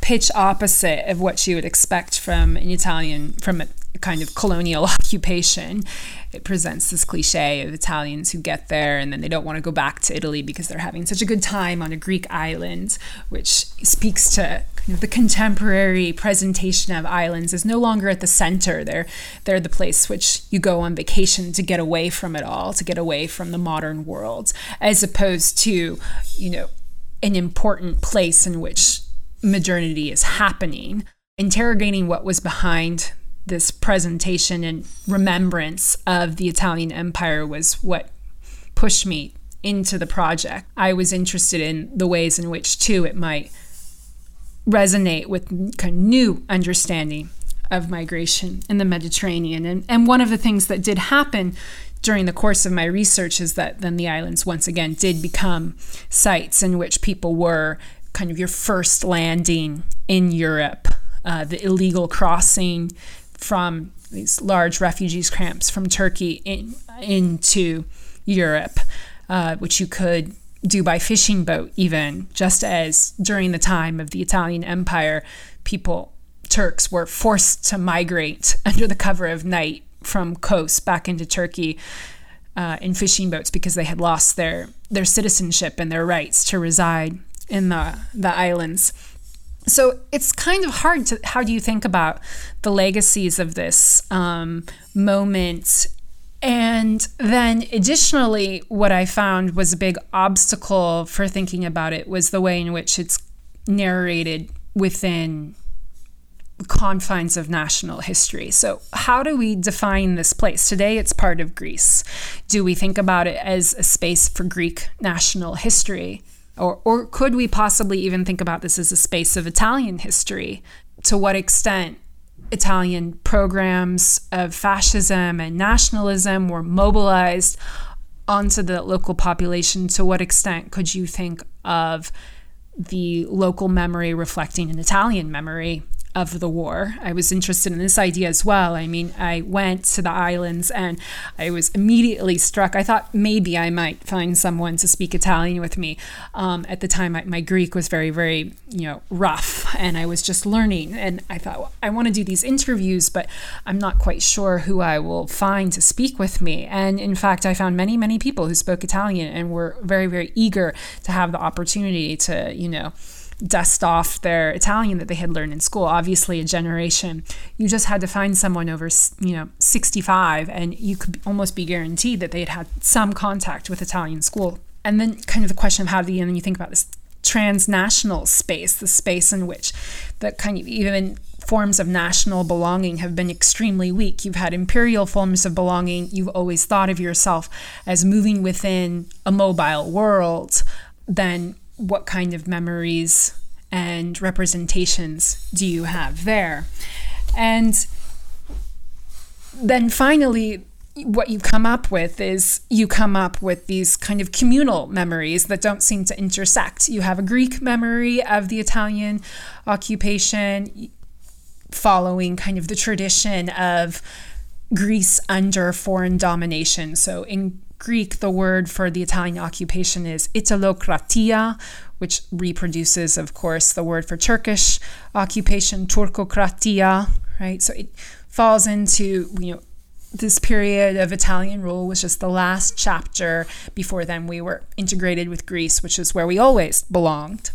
pitch opposite of what you would expect from an Italian, from a kind of colonial [laughs] occupation. It presents this cliche of Italians who get there and then they don't want to go back to Italy because they're having such a good time on a Greek island, which speaks to kind of the contemporary presentation of islands as no longer at the center. They're they're the place which you go on vacation to get away from it all, to get away from the modern world, as opposed to, you know, an important place in which modernity is happening. Interrogating what was behind this presentation and remembrance of the Italian Empire was what pushed me into the project. I was interested in the ways in which, too, it might resonate with of new understanding of migration in the Mediterranean. And, and one of the things that did happen during the course of my research is that then the islands once again did become sites in which people were kind of your first landing in Europe, uh, the illegal crossing from these large refugees camps from Turkey in, into Europe, uh, which you could do by fishing boat, even just as during the time of the Italian Empire, people, Turks, were forced to migrate [laughs] under the cover of night from Kos back into Turkey uh, in fishing boats because they had lost their their citizenship and their rights to reside in the the islands. So it's kind of hard to how do you think about the legacies of this um, moment and then additionally, what I found was a big obstacle for thinking about it was the way in which it's narrated within confines of national history. So, how do we define this place? Today, it's part of Greece. Do we think about it as a space for Greek national history? Or, or could we possibly even think about this as a space of Italian history? To what extent Italian programs of fascism and nationalism were mobilized onto the local population. To what extent could you think of the local memory reflecting an Italian memory of the war. I was interested in this idea as well. I mean, I went to the islands and I was immediately struck. I thought maybe I might find someone to speak Italian with me. Um, at the time, I, my Greek was very, very, you know, rough, and I was just learning. And I thought, well, I want to do these interviews, but I'm not quite sure who I will find to speak with me. And in fact, I found many, many people who spoke Italian and were very, very eager to have the opportunity to, you know, dust off their Italian that they had learned in school. Obviously, a generation. You just had to find someone over, you know, 65, and you could almost be guaranteed that they had had some contact with Italian school. And then, kind of the question of how do you, and then you think about this transnational space, the space in which the kind of even forms of national belonging have been extremely weak. You've had imperial forms of belonging. You've always thought of yourself as moving within a mobile world. Then what kind of memories and representations do you have there? And then finally, what you come up with is you come up with these kind of communal memories that don't seem to intersect. You have a Greek memory of the Italian occupation, following kind of the tradition of Greece under foreign domination. So in Greek, the word for the Italian occupation is Italokratia, which reproduces, of course, the word for Turkish occupation, Turkokratia, right? So it falls into, you know, this period of Italian rule was just the last chapter. Before then, we were integrated with Greece, which is where we always belonged.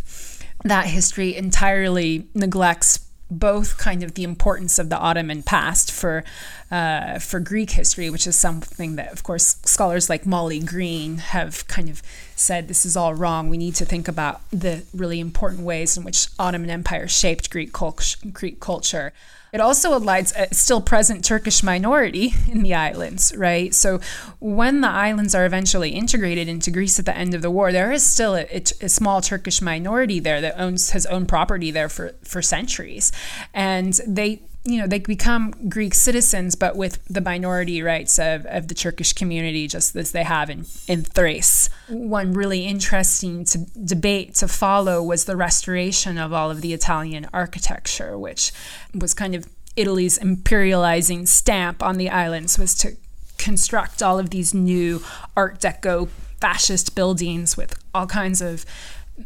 That history entirely neglects both kind of the importance of the Ottoman past for uh, for Greek history, which is something that, of course, scholars like Molly Greene have kind of said this is all wrong. We need to think about the really important ways in which Ottoman Empire shaped Greek, cult- Greek culture. It also aligns a still present Turkish minority in the islands, right? So when the islands are eventually integrated into Greece at the end of the war, there is still a, a small Turkish minority there that owns has owned property there for, for centuries. And they you know, they become Greek citizens, but with the minority rights of, of the Turkish community, just as they have in, in Thrace. One really interesting to debate to follow was the restoration of all of the Italian architecture, which was kind of Italy's imperializing stamp on the islands, was to construct all of these new Art Deco fascist buildings with all kinds of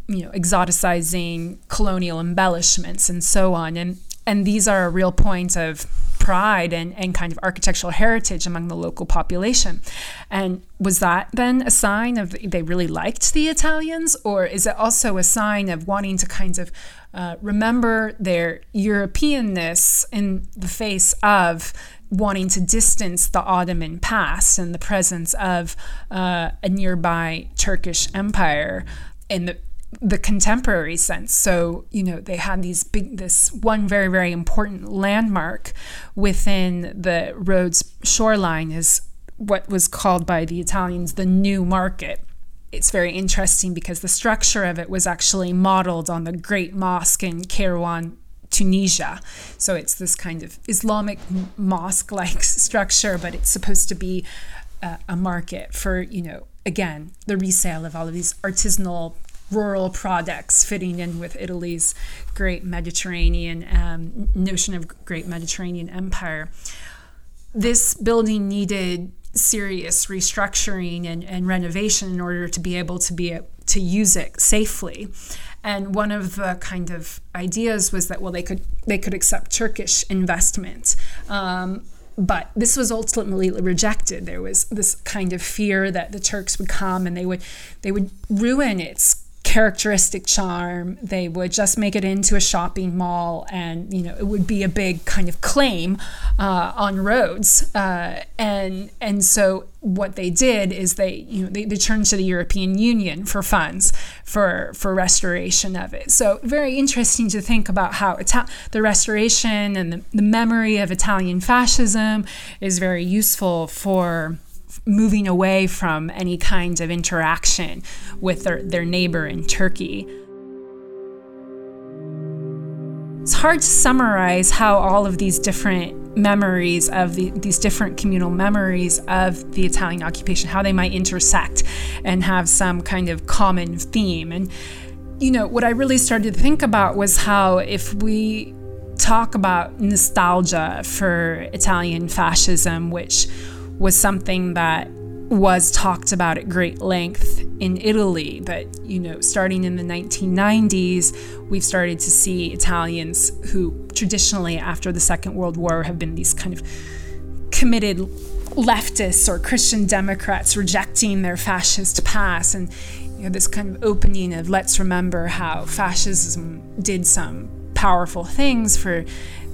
you know exoticizing colonial embellishments and so on and and these are a real point of pride and, and kind of architectural heritage among the local population. And was that then a sign of they really liked the Italians, or is it also a sign of wanting to kind of uh, remember their Europeanness in the face of wanting to distance the Ottoman past and the presence of uh, a nearby Turkish empire in the the contemporary sense. So, you know, they had these big, this one very, very important landmark within the Rhodes shoreline is what was called by the Italians the New Market. It's very interesting because the structure of it was actually modeled on the Great Mosque in Kairouan, Tunisia. So it's this kind of Islamic mosque like [laughs] structure, but it's supposed to be uh, a market for, you know, again, the resale of all of these artisanal rural products fitting in with Italy's great Mediterranean um, notion of great Mediterranean empire. This building needed serious restructuring and, and renovation in order to be able to be to use it safely. And one of the kind of ideas was that well they could they could accept Turkish investment. Um, but this was ultimately rejected. There was this kind of fear that the Turks would come and they would they would ruin its characteristic charm. They would just make it into a shopping mall, and you know it would be a big kind of claim uh, on Rhodes. Uh, and and so what they did is they you know they, they turned to the European Union for funds for for restoration of it. So very interesting to think about how Ita- the restoration and the, the memory of Italian fascism is very useful for moving away from any kind of interaction with their, their neighbor in Turkey. It's hard to summarize how all of these different memories of the, these different communal memories of the Italian occupation, how they might intersect and have some kind of common theme. And, you know, what I really started to think about was how if we talk about nostalgia for Italian fascism, which was something that was talked about at great length in Italy. But, you know, starting in the 1990s, we've started to see Italians who traditionally, after the Second World War, have been these kind of committed leftists or Christian Democrats rejecting their fascist past. And, you know, this kind of opening of let's remember how fascism did some powerful things for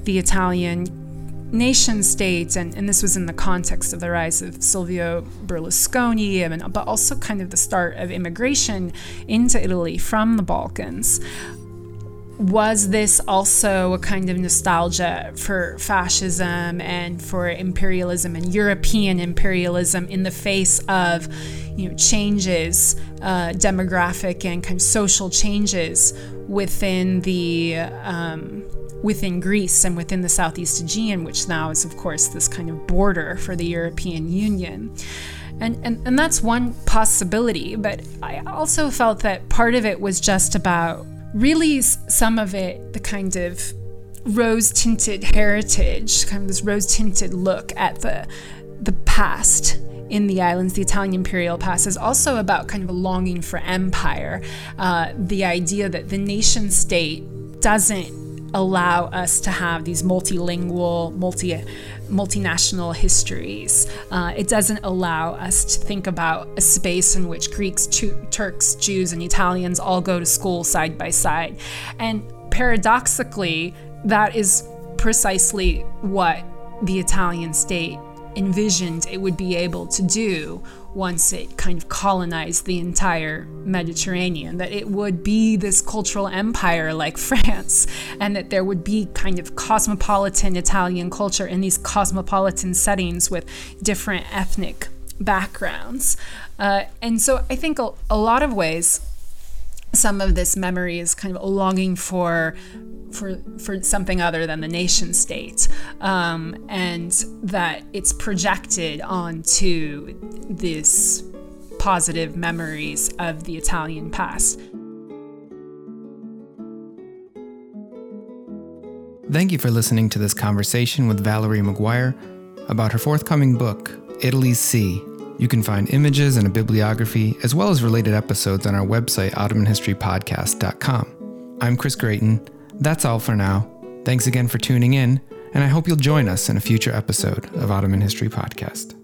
the Italian nation states, and, and this was in the context of the rise of Silvio Berlusconi, and, but also kind of the start of immigration into Italy from the Balkans. Was this also a kind of nostalgia for fascism and for imperialism and European imperialism in the face of, you know, changes, uh, demographic and kind of social changes within the um, within Greece and within the Southeast Aegean, which now is, of course, this kind of border for the European Union. And, and, and that's one possibility, but I also felt that part of it was just about really some of it, the kind of rose tinted heritage, kind of this rose tinted look at the, the past in the islands, the Italian imperial past, is also about kind of a longing for empire. Uh, the idea that the nation state doesn't allow us to have these multilingual, multi multinational histories. Uh, it doesn't allow us to think about a space in which Greeks, Turks, Jews, and Italians all go to school side by side. And paradoxically, that is precisely what the Italian state envisioned it would be able to do once it kind of colonized the entire Mediterranean, that it would be this cultural empire like [laughs] France, and that there would be kind of cosmopolitan Italian culture in these cosmopolitan settings with different ethnic backgrounds. Uh, and so I think a, a lot of ways, some of this memory is kind of a longing for for for something other than the nation state, um, and that it's projected onto this positive memories of the Italian past. Thank you for listening to this conversation with Valerie McGuire about her forthcoming book, Italy's Sea. You can find images and a bibliography, as well as related episodes, on our website, OttomanHistoryPodcast.com. I'm Chris Gratien. That's all for now. Thanks again for tuning in, and I hope you'll join us in a future episode of Ottoman History Podcast.